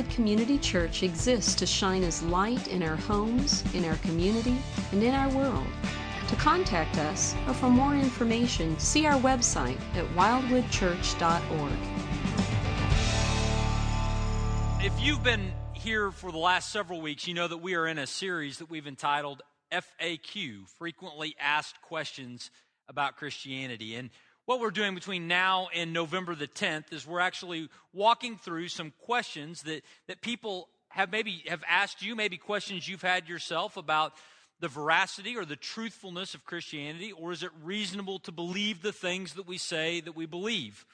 Wildwood Community Church exists to shine as light in our homes, in our community, and in our world. To contact us or for more information, see our website at wildwoodchurch.org. If you've been here for the last several weeks, you know that we are in a series that we've entitled FAQ Frequently Asked Questions About Christianity. And what we're doing between now and November the 10th is we're actually walking through some questions that, that people have maybe have asked you, maybe questions you've had yourself about the veracity or the truthfulness of Christianity, or is it reasonable to believe the things that we say that we believe?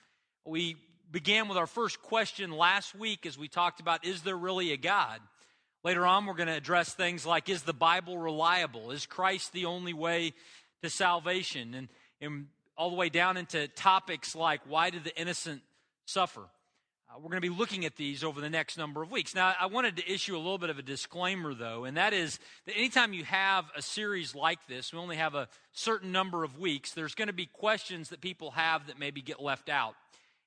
We began with our first question last week as we talked about is there really a God? Later on, we're going to address things like is the Bible reliable? Is Christ the only way to salvation? And, and all the way down into topics like why did the innocent suffer? Uh, we're going to be looking at these over the next number of weeks. Now, I wanted to issue a little bit of a disclaimer, though, and that is that anytime you have a series like this, we only have a certain number of weeks, there's going to be questions that people have that maybe get left out.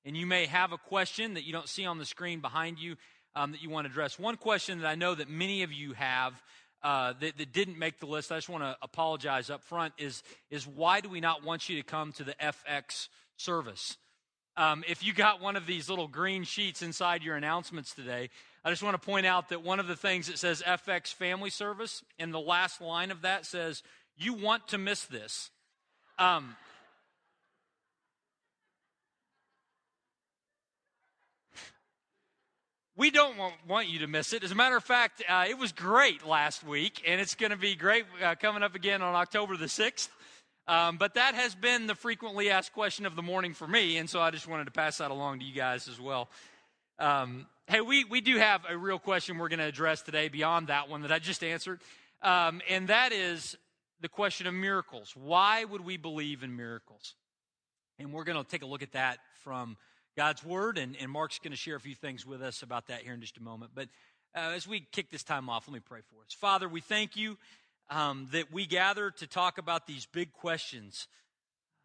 And you may have a question that you don't see on the screen behind you um, that you want to address. One question that I know that many of you have uh, that, that, didn't make the list, I just want to apologize up front, is, is why do we not want you to come to the FX service? Um, if you got one of these little green sheets inside your announcements today, I just want to point out that one of the things that says FX Family Service, and the last line of that says, You want to miss this. Um, we don't want, want, you to miss it. As a matter of fact, uh, it was great last week, and it's going to be great uh, coming up again on October the 6th. Um, but that has been the frequently asked question of the morning for me, and so I just wanted to pass that along to you guys as well. Um, hey, we, we do have a real question we're going to address today beyond that one that I just answered, um, and that is the question of miracles. Why would we believe in miracles? And we're going to take a look at that from God's Word, and, and Mark's going to share a few things with us about that here in just a moment. But uh, as we kick this time off, let me pray for us. Father, we thank you um, that we gather to talk about these big questions,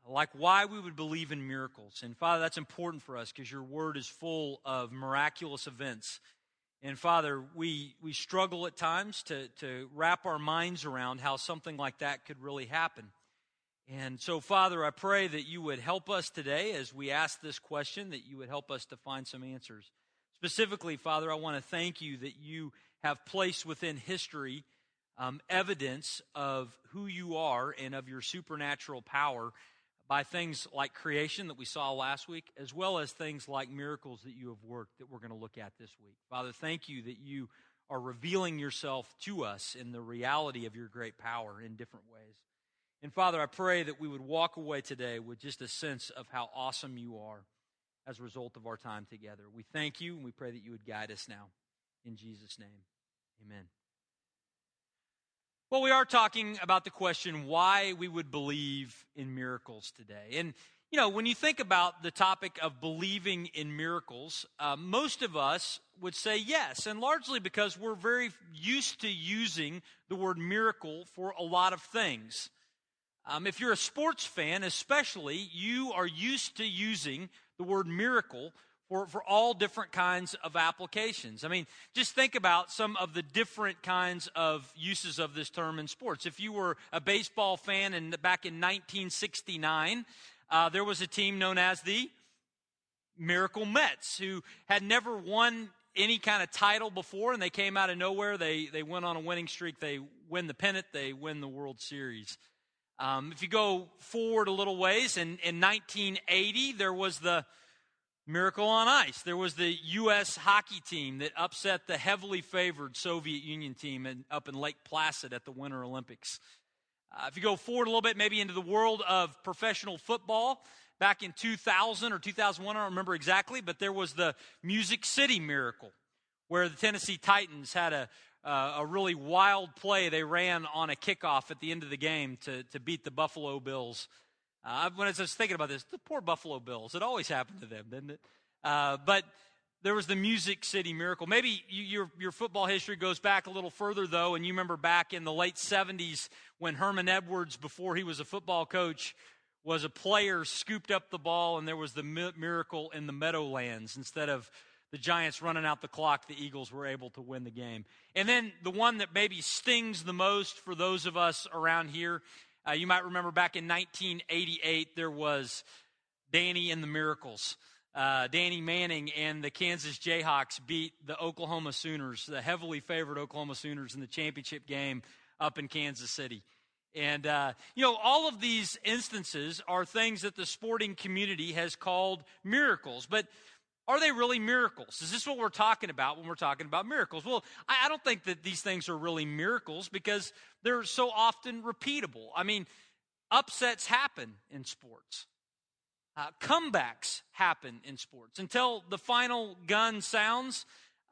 like why we would believe in miracles. And Father, that's important for us because your Word is full of miraculous events. And Father, we, we struggle at times to, to wrap our minds around how something like that could really happen. And so, Father, I pray that you would help us today as we ask this question, that you would help us to find some answers. Specifically, Father, I want to thank you that you have placed within history um, evidence of who you are and of your supernatural power by things like creation that we saw last week, as well as things like miracles that you have worked that we're going to look at this week. Father, thank you that you are revealing yourself to us in the reality of your great power in different ways. And Father, I pray that we would walk away today with just a sense of how awesome you are as a result of our time together. We thank you and we pray that you would guide us now. In Jesus' name, amen. Well, we are talking about the question why we would believe in miracles today. And, you know, when you think about the topic of believing in miracles, uh, most of us would say yes, and largely because we're very used to using the word miracle for a lot of things. Um, if you're a sports fan, especially, you are used to using the word miracle for, for all different kinds of applications. I mean, just think about some of the different kinds of uses of this term in sports. If you were a baseball fan and back in 1969, uh, there was a team known as the Miracle Mets who had never won any kind of title before, and they came out of nowhere. They, they went on a winning streak. They win the pennant, they win the World Series. Um, if you go forward a little ways, in, in 1980, there was the Miracle on Ice. There was the U.S. hockey team that upset the heavily favored Soviet Union team in, up in Lake Placid at the Winter Olympics. Uh, if you go forward a little bit, maybe into the world of professional football, back in 2000 or 2001, I don't remember exactly, but there was the Music City Miracle, where the Tennessee Titans had a, uh, a really wild play they ran on a kickoff at the end of the game to, to beat the Buffalo Bills. Uh, when I was thinking about this, the poor Buffalo Bills, it always happened to them, didn't it? Uh, but there was the Music City Miracle. Maybe you, your, your football history goes back a little further, though, and you remember back in the late 70s when Herman Edwards, before he was a football coach, was a player, scooped up the ball, and there was the miracle in the Meadowlands. Instead of the Giants running out the clock, the Eagles were able to win the game. And then the one that maybe stings the most for those of us around here, uh, you might remember back in 1988, there was Danny and the Miracles. Uh, Danny Manning and the Kansas Jayhawks beat the Oklahoma Sooners, the heavily favored Oklahoma Sooners, in the championship game up in Kansas City. And, uh, you know, all of these instances are things that the sporting community has called miracles. But are they really miracles? Is this what we're talking about when we're talking about miracles? Well, I, I don't think that these things are really miracles because they're so often repeatable. I mean, upsets happen in sports. Uh, comebacks happen in sports. Until the final gun sounds,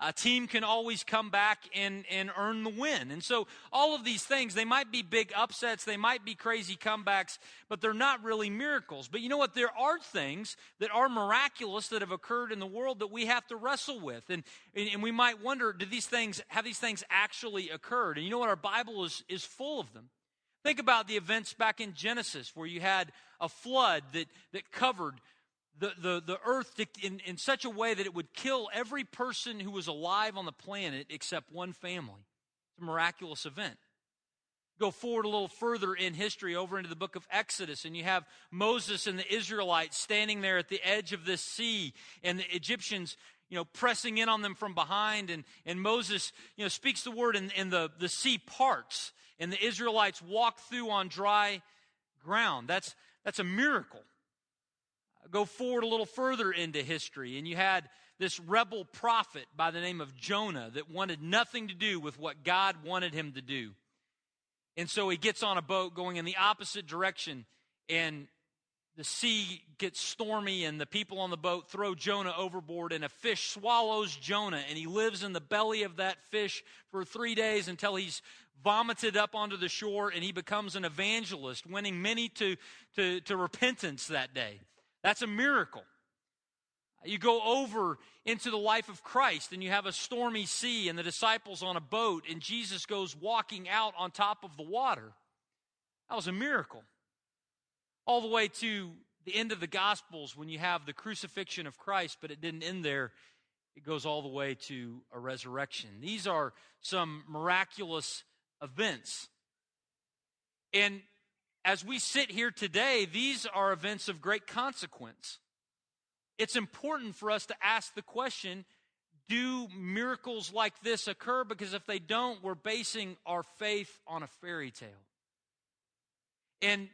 a team can always come back and, and earn the win. And so, all of these things, they might be big upsets, they might be crazy comebacks, but they're not really miracles. But you know what? There are things that are miraculous that have occurred in the world that we have to wrestle with. And, and we might wonder, do these things, have these things actually occurred? And you know what? Our Bible is, is full of them. Think about the events back in Genesis where you had a flood that, that covered the, the, the earth in, in such a way that it would kill every person who was alive on the planet except one family. It's a miraculous event. Go forward a little further in history over into the book of Exodus, and you have Moses and the Israelites standing there at the edge of this sea, and the Egyptians you know, pressing in on them from behind. And, and Moses, you know, speaks the word and, and the, the sea parts and the Israelites walk through on dry ground. That's, that's a miracle go forward a little further into history, and you had this rebel prophet by the name of Jonah that wanted nothing to do with what God wanted him to do. And so he gets on a boat going in the opposite direction, and the sea gets stormy, and the people on the boat throw Jonah overboard, and a fish swallows Jonah, and he lives in the belly of that fish for three days until he's vomited up onto the shore, and he becomes an evangelist, winning many to, to, to repentance that day. That's a miracle. You go over into the life of Christ and you have a stormy sea and the disciples on a boat and Jesus goes walking out on top of the water. That was a miracle. All the way to the end of the Gospels when you have the crucifixion of Christ, but it didn't end there. It goes all the way to a resurrection. These are some miraculous events. And as we sit here today, these are events of great consequence. It's important for us to ask the question do miracles like this occur? Because if they don't, we're basing our faith on a fairy tale. And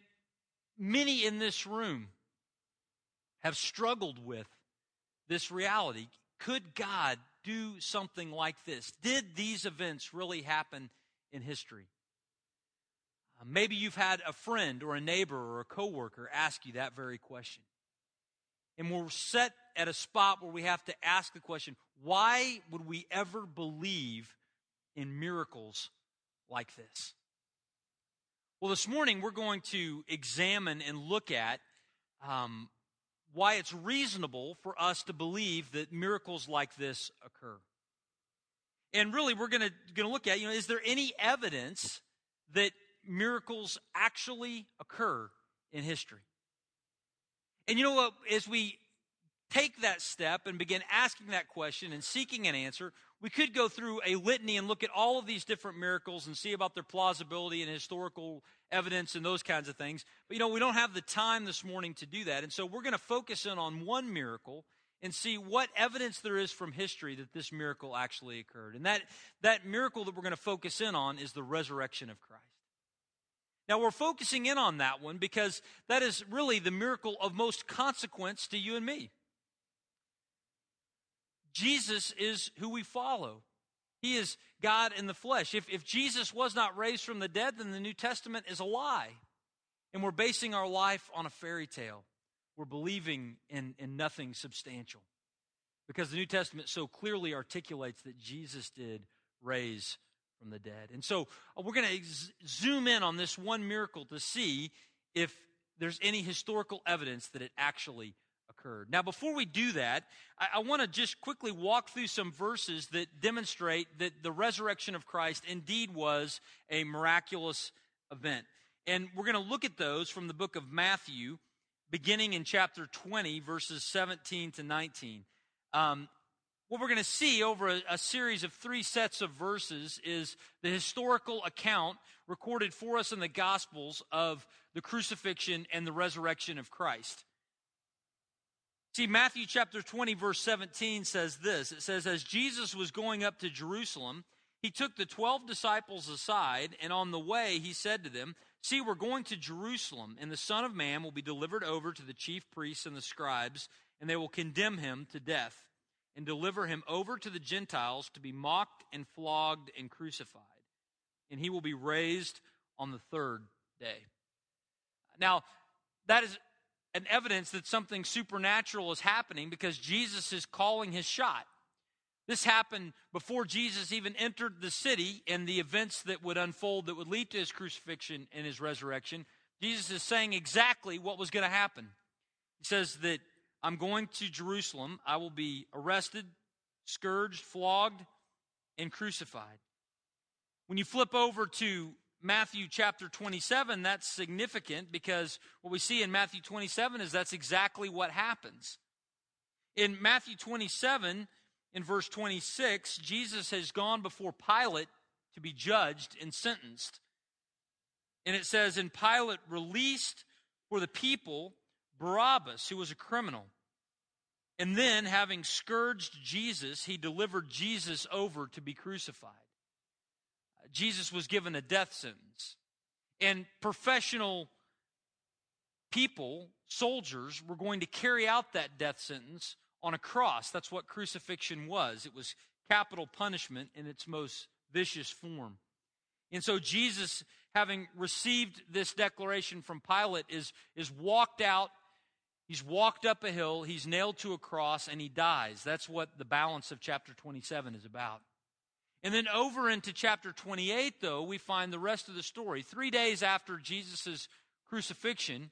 many in this room have struggled with this reality. Could God do something like this? Did these events really happen in history? Uh, maybe you've had a friend or a neighbor or a coworker ask you that very question. And we're set at a spot where we have to ask the question why would we ever believe in miracles like this? Well, this morning we're going to examine and look at um, why it's reasonable for us to believe that miracles like this occur. And really, we're going to look at, you know, is there any evidence that miracles actually occur in history. And you know what? As we take that step and begin asking that question and seeking an answer, we could go through a litany and look at all of these different miracles and see about their plausibility and historical evidence and those kinds of things. But you know, we don't have the time this morning to do that. And so we're going to focus in on one miracle and see what evidence there is from history that this miracle actually occurred. And that, that miracle that we're going to focus in on is the resurrection of Christ. Now, we're focusing in on that one because that is really the miracle of most consequence to you and me. Jesus is who we follow. He is God in the flesh. If, if Jesus was not raised from the dead, then the New Testament is a lie. And we're basing our life on a fairy tale. We're believing in, in nothing substantial. Because the New Testament so clearly articulates that Jesus did raise from the dead. And so uh, we're going to ex- zoom in on this one miracle to see if there's any historical evidence that it actually occurred. Now, before we do that, I, I want to just quickly walk through some verses that demonstrate that the resurrection of Christ indeed was a miraculous event. And we're going to look at those from the book of Matthew, beginning in chapter 20, verses 17 to 19. Um, what we're going to see over a, a, series of three sets of verses is the historical account recorded for us in the Gospels of the crucifixion and the resurrection of Christ. See, Matthew chapter 20, verse 17 says this It says, As Jesus was going up to Jerusalem, he took the 12 disciples aside, and on the way he said to them, See, we're going to Jerusalem, and the Son of Man will be delivered over to the chief priests and the scribes, and they will condemn him to death and deliver him over to the Gentiles to be mocked and flogged and crucified. And he will be raised on the third day. Now, that is an evidence that something supernatural is happening because Jesus is calling his shot. This happened before Jesus even entered the city and the events that would unfold that would lead to his crucifixion and his resurrection. Jesus is saying exactly what was going to happen. He says that I'm going to Jerusalem. I will be arrested, scourged, flogged, and crucified. When you flip over to Matthew chapter 27, that's significant because what we see in Matthew 27 is that's exactly what happens. In Matthew 27, in verse 26, Jesus has gone before Pilate to be judged and sentenced. And it says, And Pilate released for the people Barabbas, who was a criminal. And then, having scourged Jesus, he delivered Jesus over to be crucified. Jesus was given a death sentence. And professional people, soldiers, were going to carry out that death sentence on a cross. That's what crucifixion was. It was capital punishment in its most vicious form. And so Jesus, having received this declaration from Pilate, is, is walked out. He's walked up a hill, he's nailed to a cross, and he dies. That's what the balance of chapter 27 is about. And then over into chapter 28, though, we find the rest of the story. Three days after Jesus' crucifixion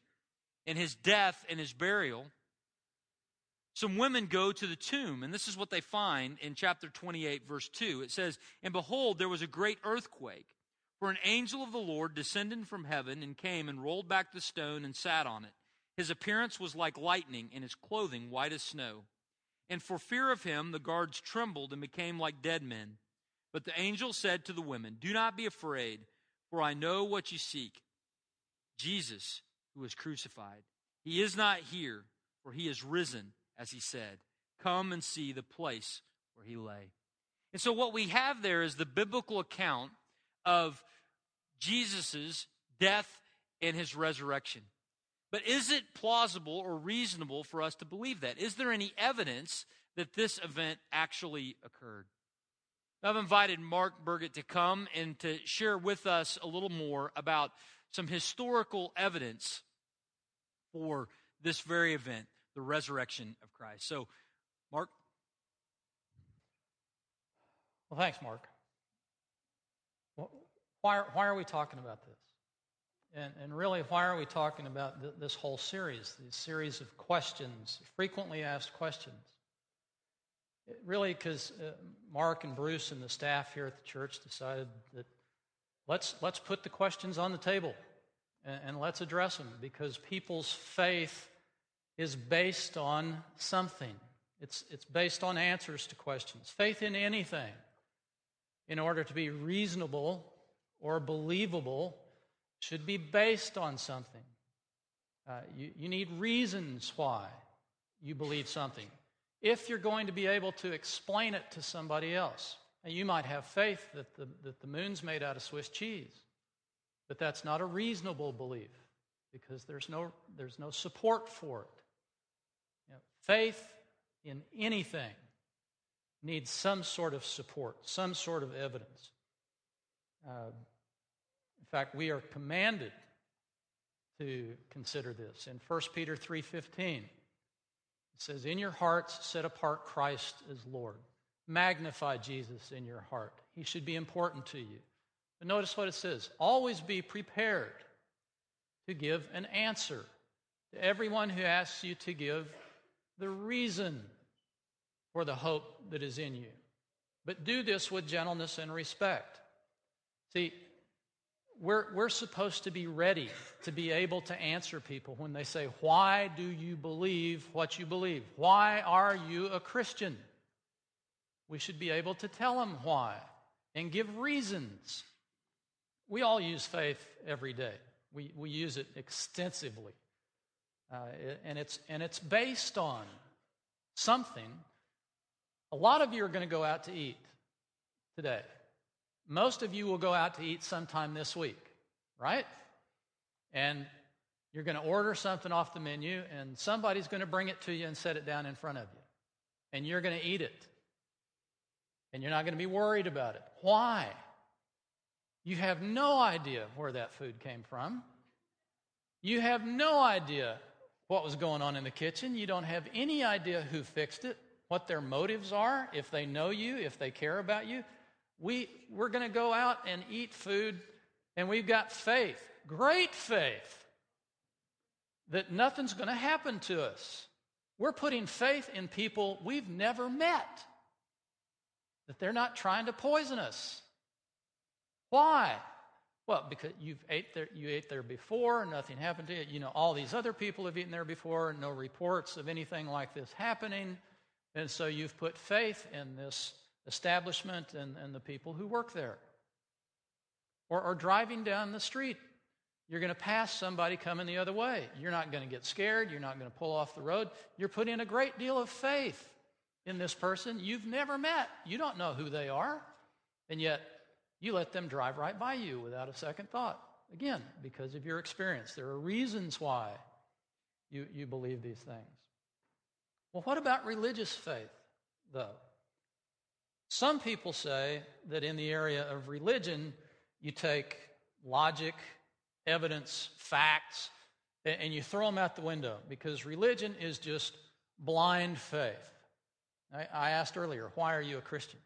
and his death and his burial, some women go to the tomb, and this is what they find in chapter 28, verse 2. It says, And behold, there was a great earthquake, for an angel of the Lord descended from heaven and came and rolled back the stone and sat on it. His appearance was like lightning, and his clothing white as snow. And for fear of him, the guards trembled and became like dead men. But the angel said to the women, Do not be afraid, for I know what you seek Jesus, who was crucified. He is not here, for he is risen as he said. Come and see the place where he lay. And so, what we have there is the biblical account of Jesus' death and his resurrection. But is it plausible or reasonable for us to believe that? Is there any evidence that this event actually occurred? I've invited Mark Burgett to come and to share with us a little more about some historical evidence for this very event the resurrection of Christ. So, Mark? Well, thanks, Mark. Why, why are we talking about this? And, and really, why are we talking about th- this whole series, these series of questions, frequently asked questions? It really, because uh, Mark and Bruce and the staff here at the church decided that let's, let's put the questions on the table and, and let's address them because people's faith is based on something. It's, it's based on answers to questions. Faith in anything, in order to be reasonable or believable, should be based on something. Uh, you, you need reasons why you believe something. If you're going to be able to explain it to somebody else, and you might have faith that the, that the moon's made out of Swiss cheese, but that's not a reasonable belief because there's no, there's no support for it. Faith in anything needs some sort of support, some sort of evidence. Uh, in fact, we are commanded to consider this. In 1 Peter 3:15, it says, "In your hearts set apart Christ as Lord. Magnify Jesus in your heart. He should be important to you." But notice what it says, "Always be prepared to give an answer to everyone who asks you to give the reason for the hope that is in you. But do this with gentleness and respect. See, we're, we're supposed to be ready to be able to answer people when they say, Why do you believe what you believe? Why are you a Christian? We should be able to tell them why and give reasons. We all use faith every day, we, we use it extensively. Uh, and, it's, and it's based on something. A lot of you are going to go out to eat today. Most of you will go out to eat sometime this week, right? And you're going to order something off the menu, and somebody's going to bring it to you and set it down in front of you. And you're going to eat it. And you're not going to be worried about it. Why? You have no idea where that food came from. You have no idea what was going on in the kitchen. You don't have any idea who fixed it, what their motives are, if they know you, if they care about you. We, we're going to go out and eat food, and we've got faith, great faith, that nothing's going to happen to us. We're putting faith in people we've never met, that they're not trying to poison us. Why? Well, because you've ate there, you ate there before, nothing happened to you. You know, all these other people have eaten there before, no reports of anything like this happening. And so you've put faith in this establishment and, and the people who work there. Or, or driving down the street, you're going to pass somebody coming the other way. You're not going to get scared. You're not going to pull off the road. You're putting a great deal of faith in this person you've never met. You don't know who they are. And yet, you let them drive right by you without a second thought. Again, because of your experience. There are reasons why you, you believe these things. Well, what about religious faith, though? Some people say that in the area of religion, you take logic, evidence, facts, and you throw them out the window because religion is just blind faith. I asked earlier, why are you a Christian?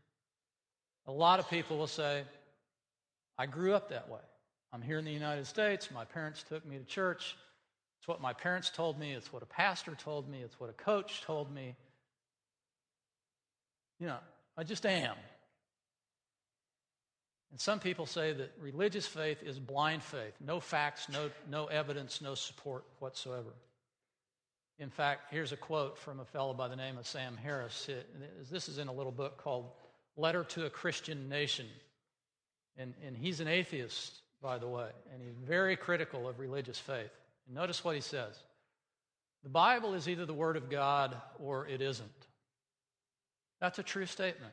A lot of people will say, I grew up that way. I'm here in the United States. My parents took me to church. It's what my parents told me. It's what a pastor told me. It's what a coach told me. You know, I just am. And some people say that religious faith is blind faith no facts, no, no evidence, no support whatsoever. In fact, here's a quote from a fellow by the name of Sam Harris. This is in a little book called Letter to a Christian Nation. And, and he's an atheist, by the way, and he's very critical of religious faith. And notice what he says The Bible is either the Word of God or it isn't. That's a true statement,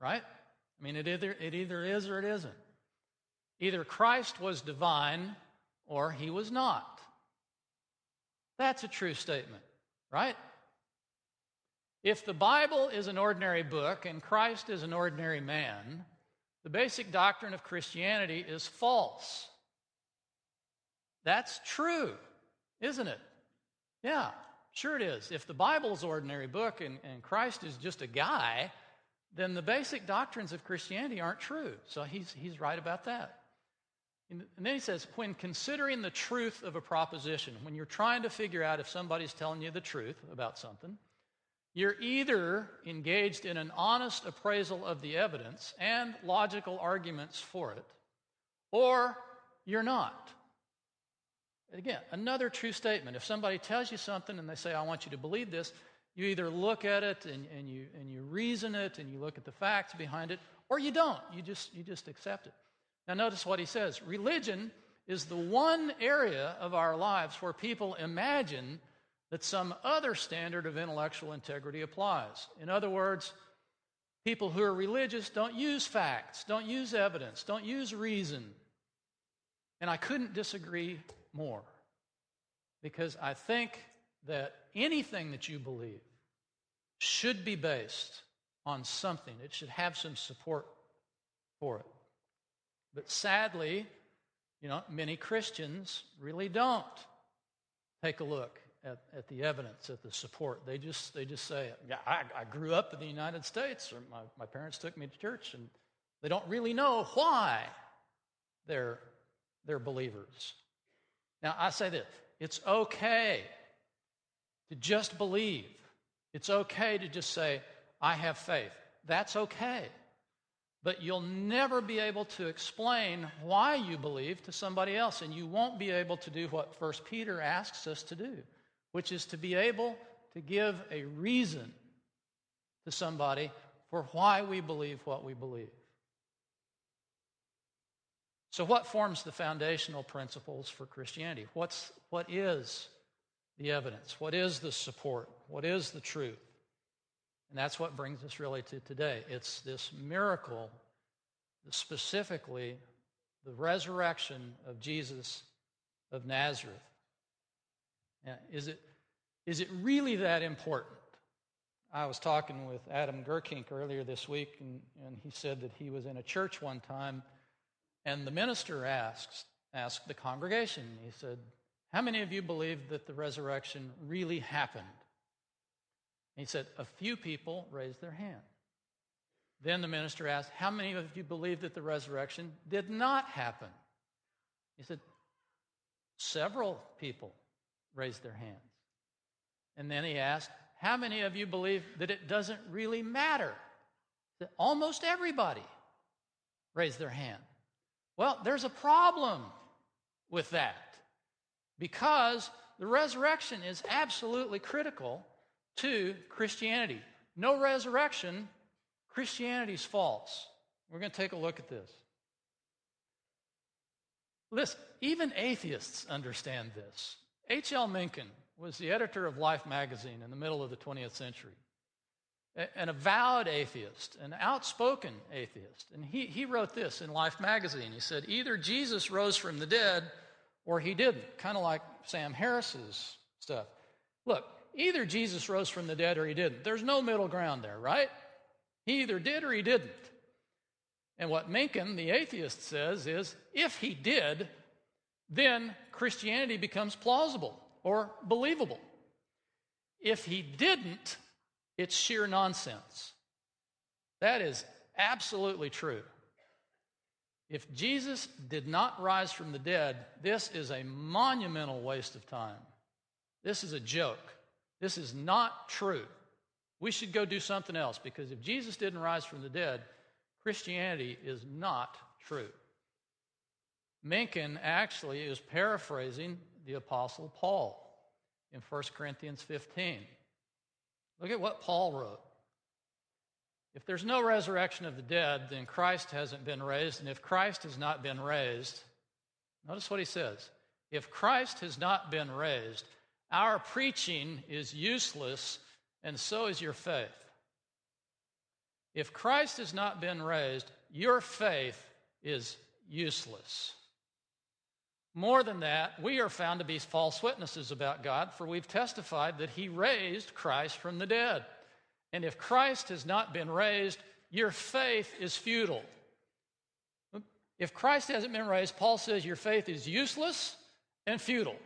right? I mean, it either, it either is or it isn't. Either Christ was divine or he was not. That's a true statement, right? If the Bible is an ordinary book and Christ is an ordinary man, the basic doctrine of Christianity is false. That's true, isn't it? Yeah, sure it is. If the Bible's ordinary book and, and Christ is just a guy, then the basic doctrines of Christianity aren't true. So he's, he's right about that. And then he says, when considering the truth of a proposition, when you're trying to figure out if somebody's telling you the truth about something, you're either engaged in an honest appraisal of the evidence and logical arguments for it, or you're not. Again, another true statement. If somebody tells you something and they say, I want you to believe this, you either look at it and, and, you, and you reason it and you look at the facts behind it, or you don't. You just, you just accept it. Now, notice what he says religion is the one area of our lives where people imagine that some other standard of intellectual integrity applies. In other words, people who are religious don't use facts, don't use evidence, don't use reason. And I couldn't disagree more because I think that anything that you believe should be based on something, it should have some support for it. But sadly, you know, many Christians really don't take a look at, at the evidence, at the support. They just, they just say, yeah, I, I grew up in the United States, or my, my parents took me to church, and they don't really know why they're, they're believers. Now, I say this it's okay to just believe. It's okay to just say, I have faith. That's okay. But you'll never be able to explain why you believe to somebody else, and you won't be able to do what First Peter asks us to do which is to be able to give a reason to somebody for why we believe what we believe. So, what forms the foundational principles for Christianity? What's, what is the evidence? What is the support? What is the truth? And that's what brings us really to today. It's this miracle, specifically the resurrection of Jesus of Nazareth. Now, is, it, is it really that important? I was talking with Adam Gerkink earlier this week, and, and he said that he was in a church one time, and the minister asked, asked the congregation, he said, How many of you believe that the resurrection really happened? He said, A few people raised their hand. Then the minister asked, How many of you believe that the resurrection did not happen? He said, Several people raised their hands. And then he asked, How many of you believe that it doesn't really matter? That almost everybody raised their hand. Well, there's a problem with that because the resurrection is absolutely critical to Christianity. No resurrection, Christianity's false. We're going to take a look at this. Listen, even atheists understand this. H.L. Mencken was the editor of Life magazine in the middle of the 20th century, an avowed atheist, an outspoken atheist. And he, he wrote this in Life magazine. He said, Either Jesus rose from the dead or he didn't, kind of like Sam Harris's stuff. Look, either Jesus rose from the dead or he didn't. There's no middle ground there, right? He either did or he didn't. And what Mencken, the atheist, says is if he did, then Christianity becomes plausible or believable. If he didn't, it's sheer nonsense. That is absolutely true. If Jesus did not rise from the dead, this is a monumental waste of time. This is a joke. This is not true. We should go do something else because if Jesus didn't rise from the dead, Christianity is not true. Mencken actually is paraphrasing the Apostle Paul in 1 Corinthians 15. Look at what Paul wrote. If there's no resurrection of the dead, then Christ hasn't been raised. And if Christ has not been raised, notice what he says. If Christ has not been raised, our preaching is useless, and so is your faith. If Christ has not been raised, your faith is useless. More than that, we are found to be false witnesses about God, for we've testified that He raised Christ from the dead. And if Christ has not been raised, your faith is futile. If Christ hasn't been raised, Paul says your faith is useless and futile.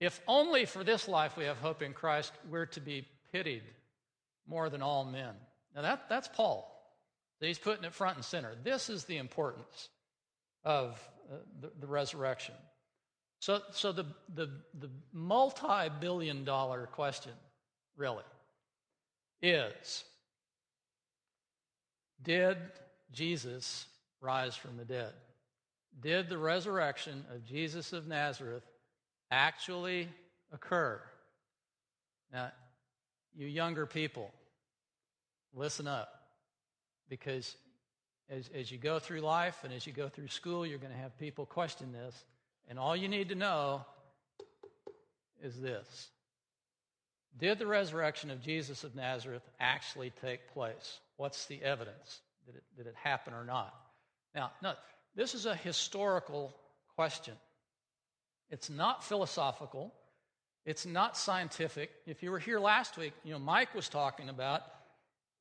If only for this life we have hope in Christ, we're to be pitied more than all men. Now that, that's Paul. He's putting it front and center. This is the importance of Uh, the, the, resurrection. So, so the, the, the multi billion dollar question, really, is Did Jesus rise from the dead? Did the resurrection of Jesus of Nazareth actually occur. Now, you younger people, listen up because as, as you go through life and as you go through school, you're going to have people question this. And all you need to know is this Did the resurrection of Jesus of Nazareth actually take place? What's the evidence? Did it, did it happen or not? Now, no, this is a historical question. It's not philosophical. It's not scientific. If you were here last week, you know, Mike was talking about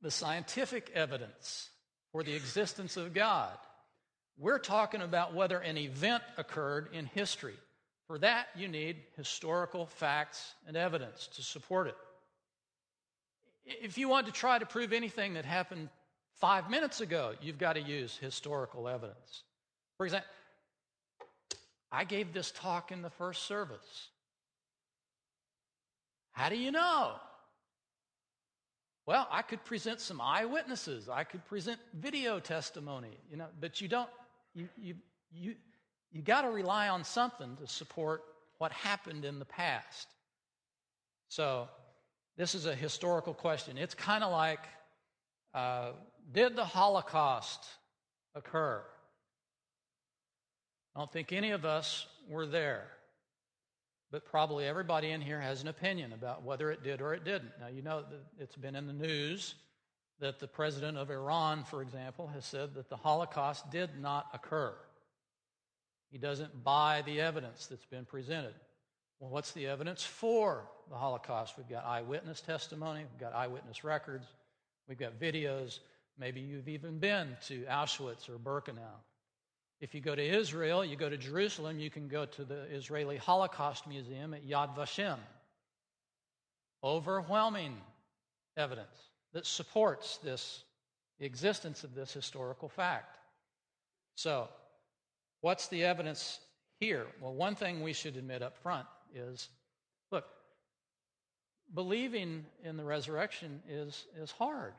the scientific evidence for the existence of God. We're talking about whether an event occurred in history. For that, you need historical facts and evidence to support it. If you want to try to prove anything that happened five minutes ago, you've got to use historical evidence. For example, I gave this talk in the first service. How do you know? Well, I could present some eyewitnesses. I could present video testimony, you know, but you don't, you, you, you, you got to rely on something to support what happened in the past. So, this is a historical question. It's kind of like Uh, did the Holocaust occur? I don't think any of us were there, but probably everybody in here has an opinion about whether it did or it didn't. Now, you know that it's been in the news that the president of Iran, for example, has said that the Holocaust did not occur. He doesn't buy the evidence that's been presented. Well, what's the evidence for the Holocaust? We've got eyewitness testimony, we've got eyewitness records, we've got videos. Maybe you've even been to Auschwitz or Birkenau. If you go to Israel, you go to Jerusalem, you can go to the Israeli Holocaust Museum at Yad Vashem. Overwhelming evidence that supports this the existence of this historical fact. So, what's the evidence here? Well, one thing we should admit up front is look, believing in the resurrection is, is hard.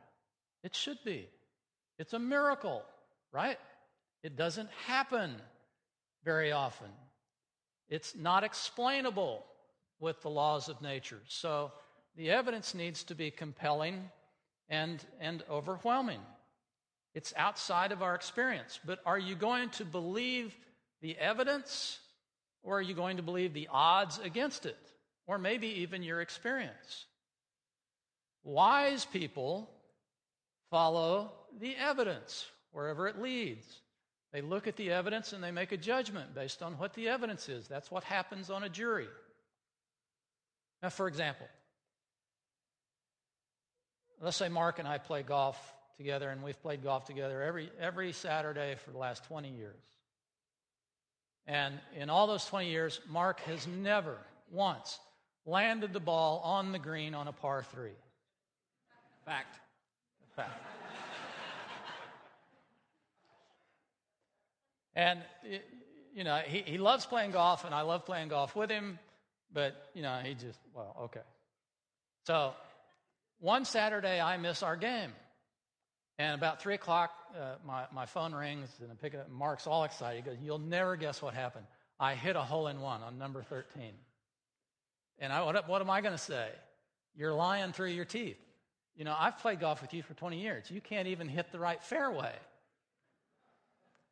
It should be. It's a miracle, right? It doesn't happen very often. It's not explainable with the laws of nature. So the evidence needs to be compelling and, and overwhelming. It's outside of our experience. But are you going to believe the evidence or are you going to believe the odds against it? Or maybe even your experience? Wise people follow the evidence wherever it leads. They look at the evidence and they make a judgment based on what the evidence is. That's what happens on a jury. Now, for example, let's say Mark and I play golf together, and we've played golf together every, every Saturday for the last 20 years. And in all those 20 years, Mark has never once landed the ball on the green on a par three. Fact. Fact. And, you know, he, he loves playing golf, and I love playing golf with him, but, you know, he just, well, okay. So one Saturday, I miss our game. And about 3 o'clock, uh, my, my phone rings, and I pick it up, Mark's all excited. He goes, You'll never guess what happened. I hit a hole in one on number 13. And I, what, what am I going to say? You're lying through your teeth. You know, I've played golf with you for 20 years. You can't even hit the right fairway.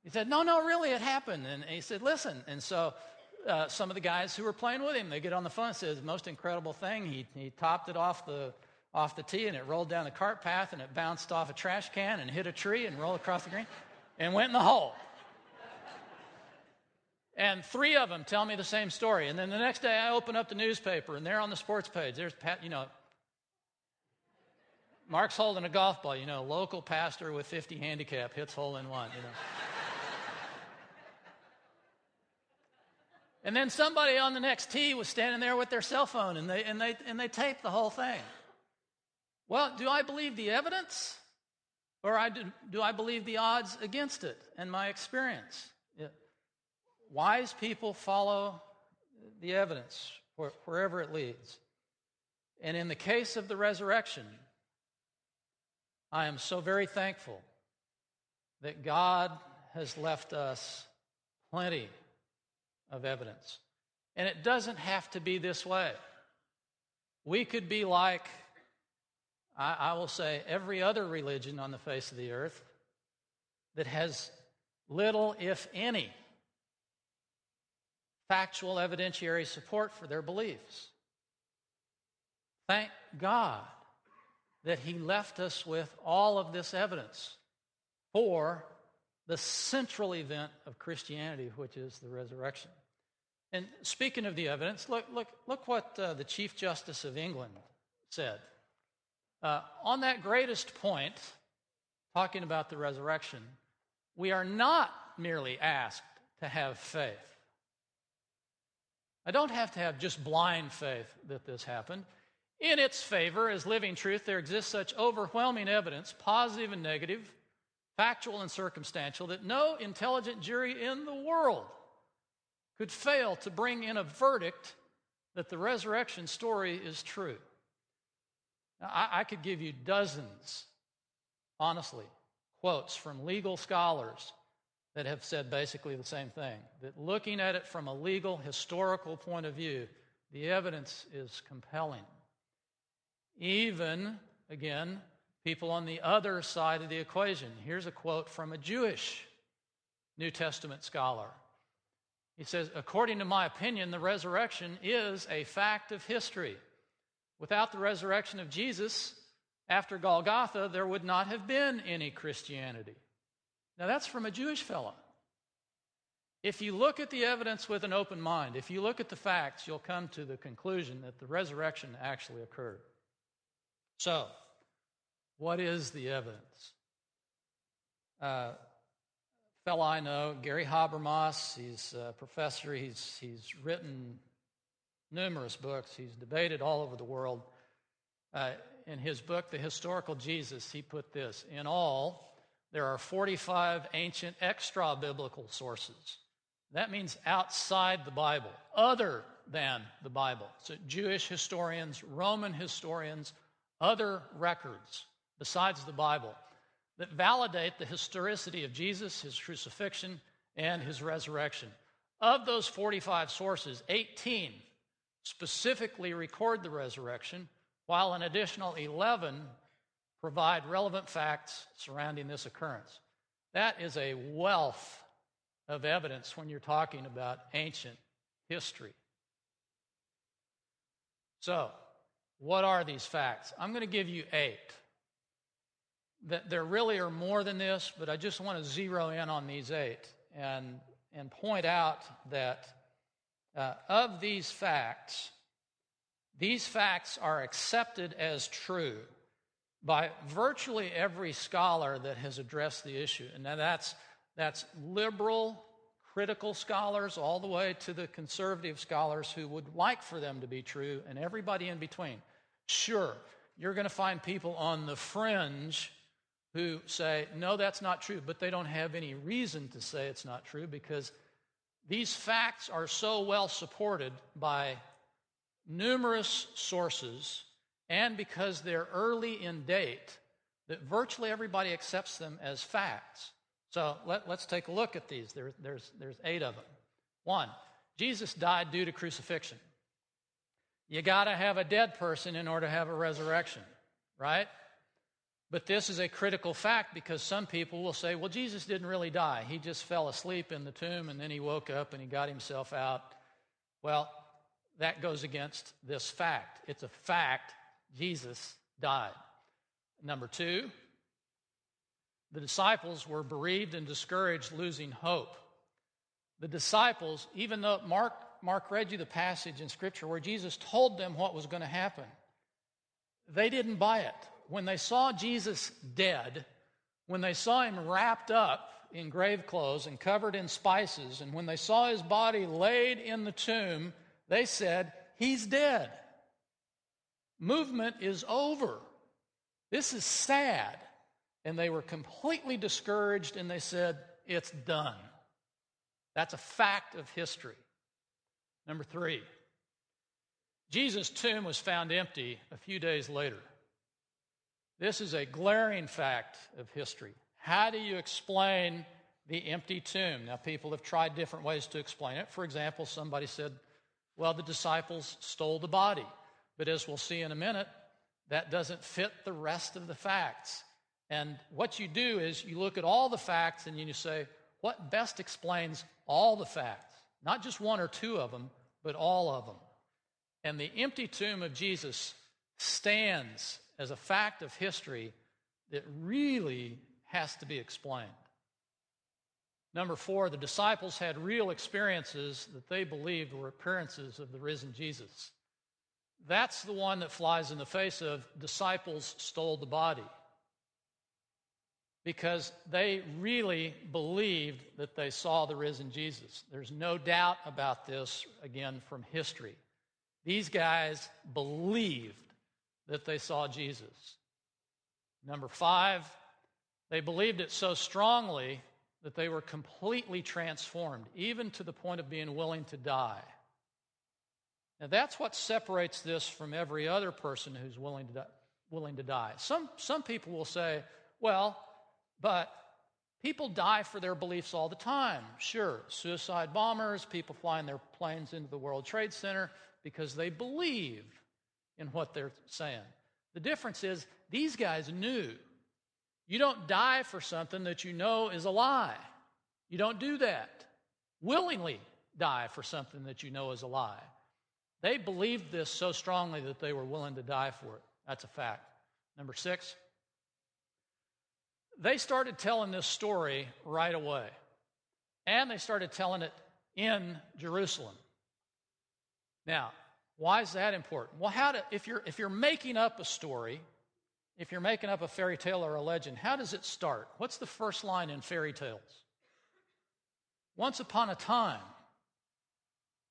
He said, No, no, really, it happened. And he said, Listen. And so uh, some of the guys who were playing with him, they get on the phone and says, Most incredible thing. He, he topped it off the off the tee and it rolled down the cart path and it bounced off a trash can and hit a tree and rolled across the green and went in the hole. And three of them tell me the same story. And then the next day I open up the newspaper and there on the sports page, there's Pat, you know, Mark's holding a golf ball, you know, local pastor with 50 handicap hits hole in one, you know. And then somebody on the next tee was standing there with their cell phone and they, and they, and they taped the whole thing. Well, do I believe the evidence or I do, do I believe the odds against it and my experience? Yeah. Wise people follow the evidence wherever it leads. And in the case of the resurrection, I am so very thankful that God has left us plenty of evidence. And it doesn't have to be this way. We could be like I, I will say every other religion on the face of the earth that has little, if any, factual evidentiary support for their beliefs. Thank God that He left us with all of this evidence for the central event of Christianity, which is the resurrection. And speaking of the evidence, look, look, look what uh, the Chief Justice of England said. Uh, on that greatest point, talking about the resurrection, we are not merely asked to have faith. I don't have to have just blind faith that this happened. In its favor, as living truth, there exists such overwhelming evidence, positive and negative, factual and circumstantial, that no intelligent jury in the world could fail to bring in a verdict that the resurrection story is true. I, I could give you dozens, honestly, quotes from legal scholars that have said basically the same thing that looking at it from a legal, historical point of view, the evidence is compelling. Even, again, people on the other side of the equation. Here's a quote from a Jewish New Testament scholar. He says, According to my opinion, the resurrection is a fact of history. Without the resurrection of Jesus, after Golgotha, there would not have been any Christianity. Now, that's from a Jewish fellow. If you look at the evidence with an open mind, if you look at the facts, you'll come to the conclusion that the resurrection actually occurred. So, what is the evidence? Uh, fellow I know, Gary Habermas, he's a professor, he's, he's written numerous books, he's debated all over the world. Uh, in his book, The Historical Jesus, he put this In all, there are 45 ancient extra biblical sources. That means outside the Bible, other than the Bible. So, Jewish historians, Roman historians, other records besides the Bible that validate the historicity of Jesus, his crucifixion, and his resurrection. Of those 45 sources, 18 specifically record the resurrection, while an additional 11 provide relevant facts surrounding this occurrence. That is a wealth of evidence when you're talking about ancient history. So, what are these facts? I'm going to give you eight. That there really are more than this, but I just want to zero in on these eight and, and point out that uh, of these facts, these facts are accepted as true by virtually every scholar that has addressed the issue. And now that's, that's liberal, critical scholars, all the way to the conservative scholars who would like for them to be true, and everybody in between. Sure, you're going to find people on the fringe who say, no, that's not true, but they don't have any reason to say it's not true because these facts are so well supported by numerous sources and because they're early in date that virtually everybody accepts them as facts. So let, us take a look at these. There, there's, there's eight of them. One, Jesus died due to crucifixion. You got to have a dead person in order to have a resurrection, right? But this is a critical fact because some people will say, well, Jesus didn't really die. He just fell asleep in the tomb and then he woke up and he got himself out. Well, that goes against this fact. It's a fact Jesus died. Number two, the disciples were bereaved and discouraged, losing hope. The disciples, even though Mark, Mark read you the passage in Scripture where Jesus told them what was going to happen, they didn't buy it when they saw Jesus dead, when they saw him wrapped up in grave clothes and covered in spices, and when they saw his body laid in the tomb, they said, He's dead. Movement is over. This is sad. And they were completely discouraged and they said, It's done. That's a fact of history. Number three, Jesus' tomb was found empty a few days later. This is a glaring fact of history. How do you explain the empty tomb? Now, people have tried different ways to explain it. For example, somebody said, well, the disciples stole the body. But as we'll see in a minute, that doesn't fit the rest of the facts. And what you do is you look at all the facts and you say, what best explains all the facts? Not just one or two of them, but all of them. And the empty tomb of Jesus stands as a fact of history that really has to be explained. Number four, the disciples had real experiences that they believed were appearances of the risen Jesus. That's the one that flies in the face of disciples stole the body. Because they really believed that they saw the risen Jesus. There's no doubt about this, again, from history. These guys believed that they saw Jesus. Number five, they believed it so strongly that they were completely transformed, even to the point of being willing to die. Now, that's what separates this from every other person who's willing to die. Willing to die. Some, some people will say, well, but people die for their beliefs all the time. Sure, suicide bombers, people flying their planes into the World Trade Center because they believe in what they're saying. The difference is these guys knew. You don't die for something that you know is a lie. You don't do that. Willingly die for something that you know is a lie. They believed this so strongly that they were willing to die for it. That's a fact. Number six, they started telling this story right away. And they started telling it in Jerusalem. Now, why is that important? Well, how to, if, you're, if you're making up a story, if you're making up a fairy tale or a legend, how does it start? What's the first line in fairy tales? Once upon a time,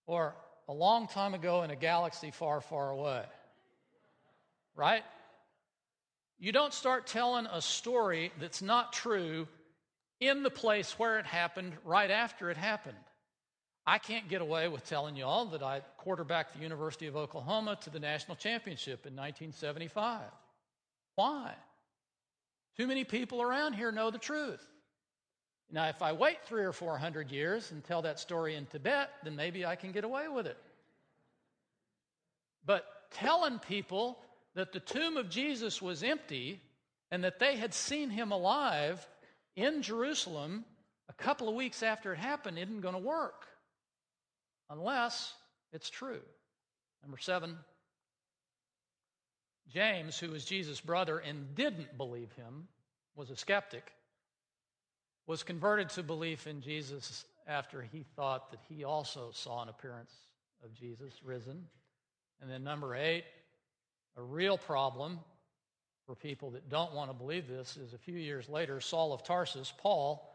or a long time ago in a galaxy far, far away. Right? You don't start telling a story that's not true in the place where it happened right after it happened. I can't get away with telling you all that I quarterbacked the University of Oklahoma to the national championship in 1975. Why? Too many people around here know the truth. Now, if I wait three or four hundred years and tell that story in Tibet, then maybe I can get away with it. But telling people that the tomb of Jesus was empty and that they had seen him alive in Jerusalem a couple of weeks after it happened isn't going to work unless it's true. Number seven, James, who was Jesus' brother and didn't believe him, was a skeptic, was converted to belief in Jesus after he thought that he also saw an appearance of Jesus risen. And then, number eight, a real problem for people that don't want to believe this is a few years later, Saul of Tarsus, Paul,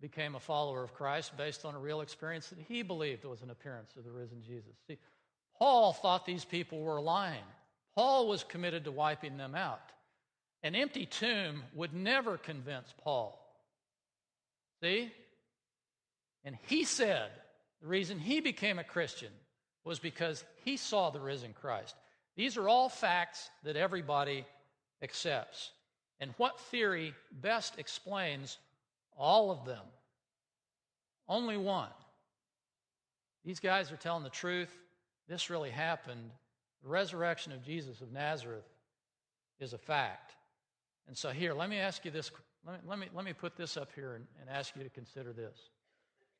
became a follower of Christ based on a real experience that he believed was an appearance of the risen Jesus. See, Paul thought these people were lying. Paul was committed to wiping them out. An empty tomb would never convince Paul. See? And he said the reason he became a Christian was because he saw the risen Christ. These are all facts that everybody accepts. And what theory best explains all of them? Only one. These guys are telling the truth. This really happened. The resurrection of Jesus of Nazareth is a fact. And so, here, let me ask you this. Let me, let me, let me put this up here and, and ask you to consider this.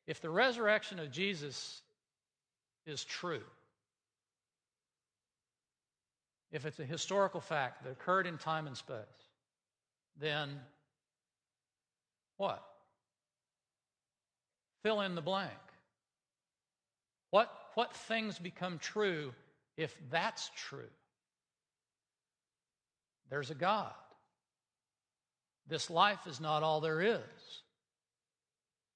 If the resurrection of Jesus is true, if it's a historical fact that occurred in time and space, then what? Fill in the blank. What, what things become true if that's true? There's a God. This life is not all there is.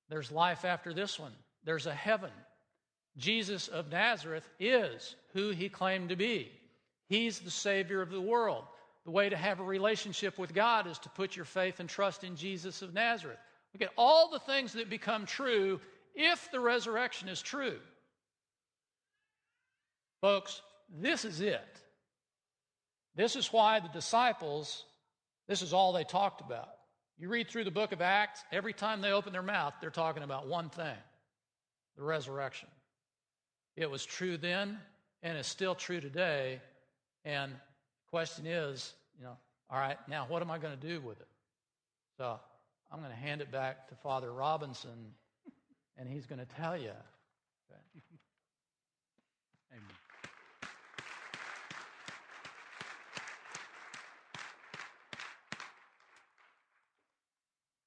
There's life after this one. There's a heaven. Jesus of Nazareth is who he claimed to be. He's the Savior of the world. The way to have a relationship with God is to put your faith and trust in Jesus of Nazareth. Look at all the things that become true if the resurrection is true. Folks, this is it. This is why the disciples, this is all they talked about. You read through the book of Acts, every time they open their mouth, they're talking about one thing the resurrection. It was true then and is still true today. And the question is, you know, all right, now what am I going to do with it? So I'm going to hand it back to Father Robinson, and he's going to tell you. Okay. Amen.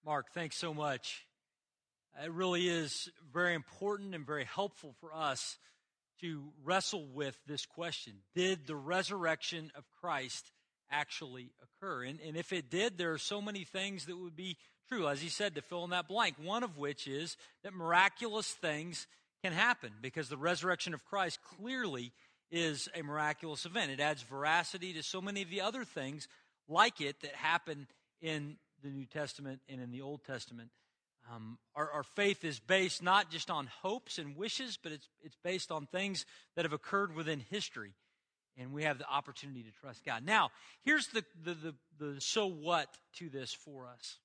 Mark, thanks so much. It really is very important and very helpful for us to wrestle with this question Did the resurrection of Christ actually occur? And, and if it did, there are so many things that would be true, as he said, to fill in that blank. One of which is that miraculous things can happen because the resurrection of Christ clearly is a miraculous event. It adds veracity to so many of the other things like it that happen in the New Testament and in the Old Testament. Um, our, our, faith is based not just on hopes and wishes, but it's, it's based on things that have occurred within history. And we have the opportunity to trust God. Now, here's the, the, the, the so what to this for us.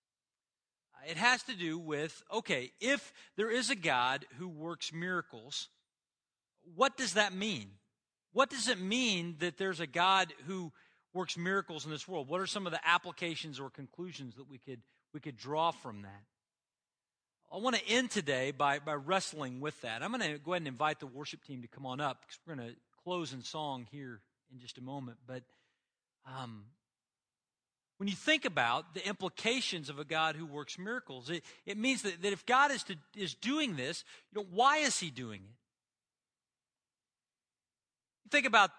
It has to do with okay, if there is a God who works miracles, what does that mean? What does it mean that there's a God who works miracles in this world? What are some of the applications or conclusions that we could, we could draw from that? I want to end today by, by wrestling with that. I'm going to go ahead and invite the worship team to come on up because we're going to close in song here in just a moment. But um, when you think about the implications of a God who works miracles, it, it means that, that if God is, to, is doing this, you know, why is he doing it? Think about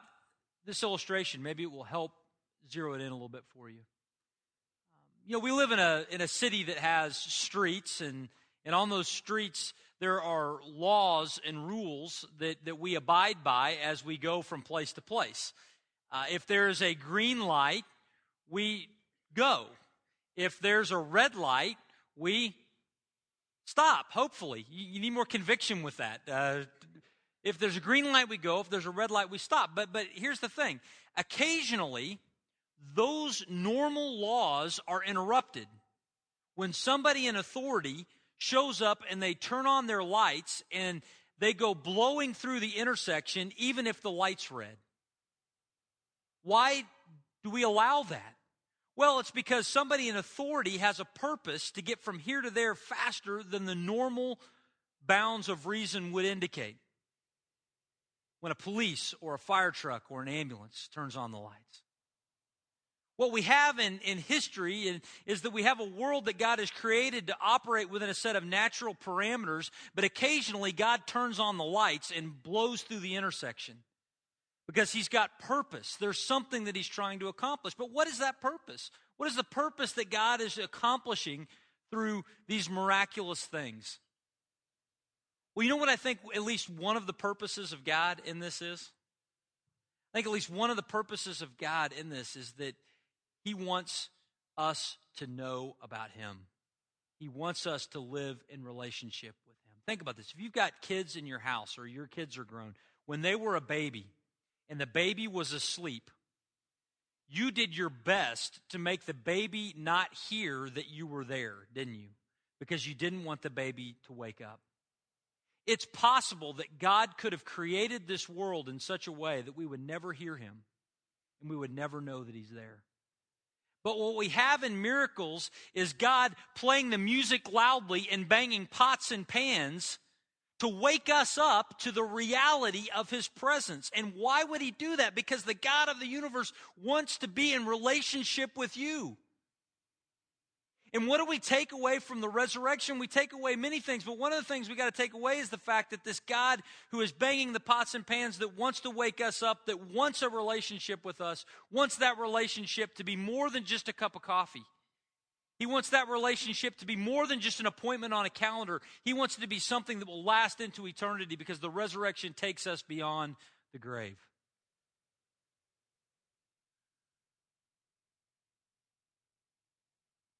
this illustration. Maybe it will help zero it in a little bit for you. Um, you know, we live in a, in a city that has streets, and, and on those streets, there are laws and rules that, that we abide by as we go from place to place. Uh, if there's a green light, we go. If there's a red light, we stop, hopefully. You, you need more conviction with that. Uh, if there's a green light, we go. If there's a red light, we stop. But, but here's the thing occasionally, those normal laws are interrupted when somebody in authority shows up and they turn on their lights and they go blowing through the intersection even if the light's red. Why do we allow that? Well, it's because somebody in authority has a purpose to get from here to there faster than the normal bounds of reason would indicate when a police or a fire truck or an ambulance turns on the lights. What we have in, in history is that we have a world that God has created to operate within a set of natural parameters, but occasionally God turns on the lights and blows through the intersection because He's got purpose. There's something that He's trying to accomplish. But what is that purpose? What is the purpose that God is accomplishing through these miraculous things? Well, you know what I think at least one of the purposes of God in this is? I think at least one of the purposes of God in this is that He wants us to know about Him. He wants us to live in relationship with Him. Think about this. If you've got kids in your house or your kids are grown, when they were a baby and the baby was asleep, you did your best to make the baby not hear that you were there, didn't you? Because you didn't want the baby to wake up. It's possible that God could have created this world in such a way that we would never hear him and we would never know that he's there. But what we have in miracles is God playing the music loudly and banging pots and pans to wake us up to the reality of his presence. And why would he do that? Because the God of the universe wants to be in relationship with you. And what do we take away from the resurrection? We take away many things, but one of the things we got to take away is the fact that this God who is banging the pots and pans, that wants to wake us up, that wants a relationship with us, wants that relationship to be more than just a cup of coffee. He wants that relationship to be more than just an appointment on a calendar. He wants it to be something that will last into eternity because the resurrection takes us beyond the grave.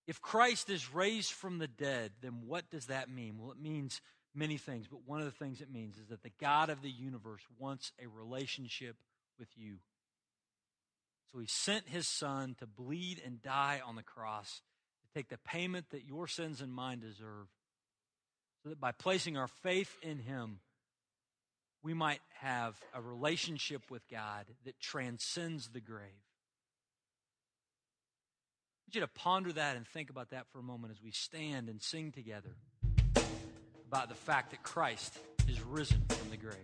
If Christ is raised from the dead, then what does that mean? Well, it means many things, but one of the things it means is that the God of the universe wants a relationship with you. So he sent his son to bleed and die on the cross to take the payment that your sins and mine deserve, so that by placing our faith in him, we might have a relationship with God that transcends the grave want you to ponder that and think about that for a moment as we stand and sing together about the fact that Christ is risen from the grave.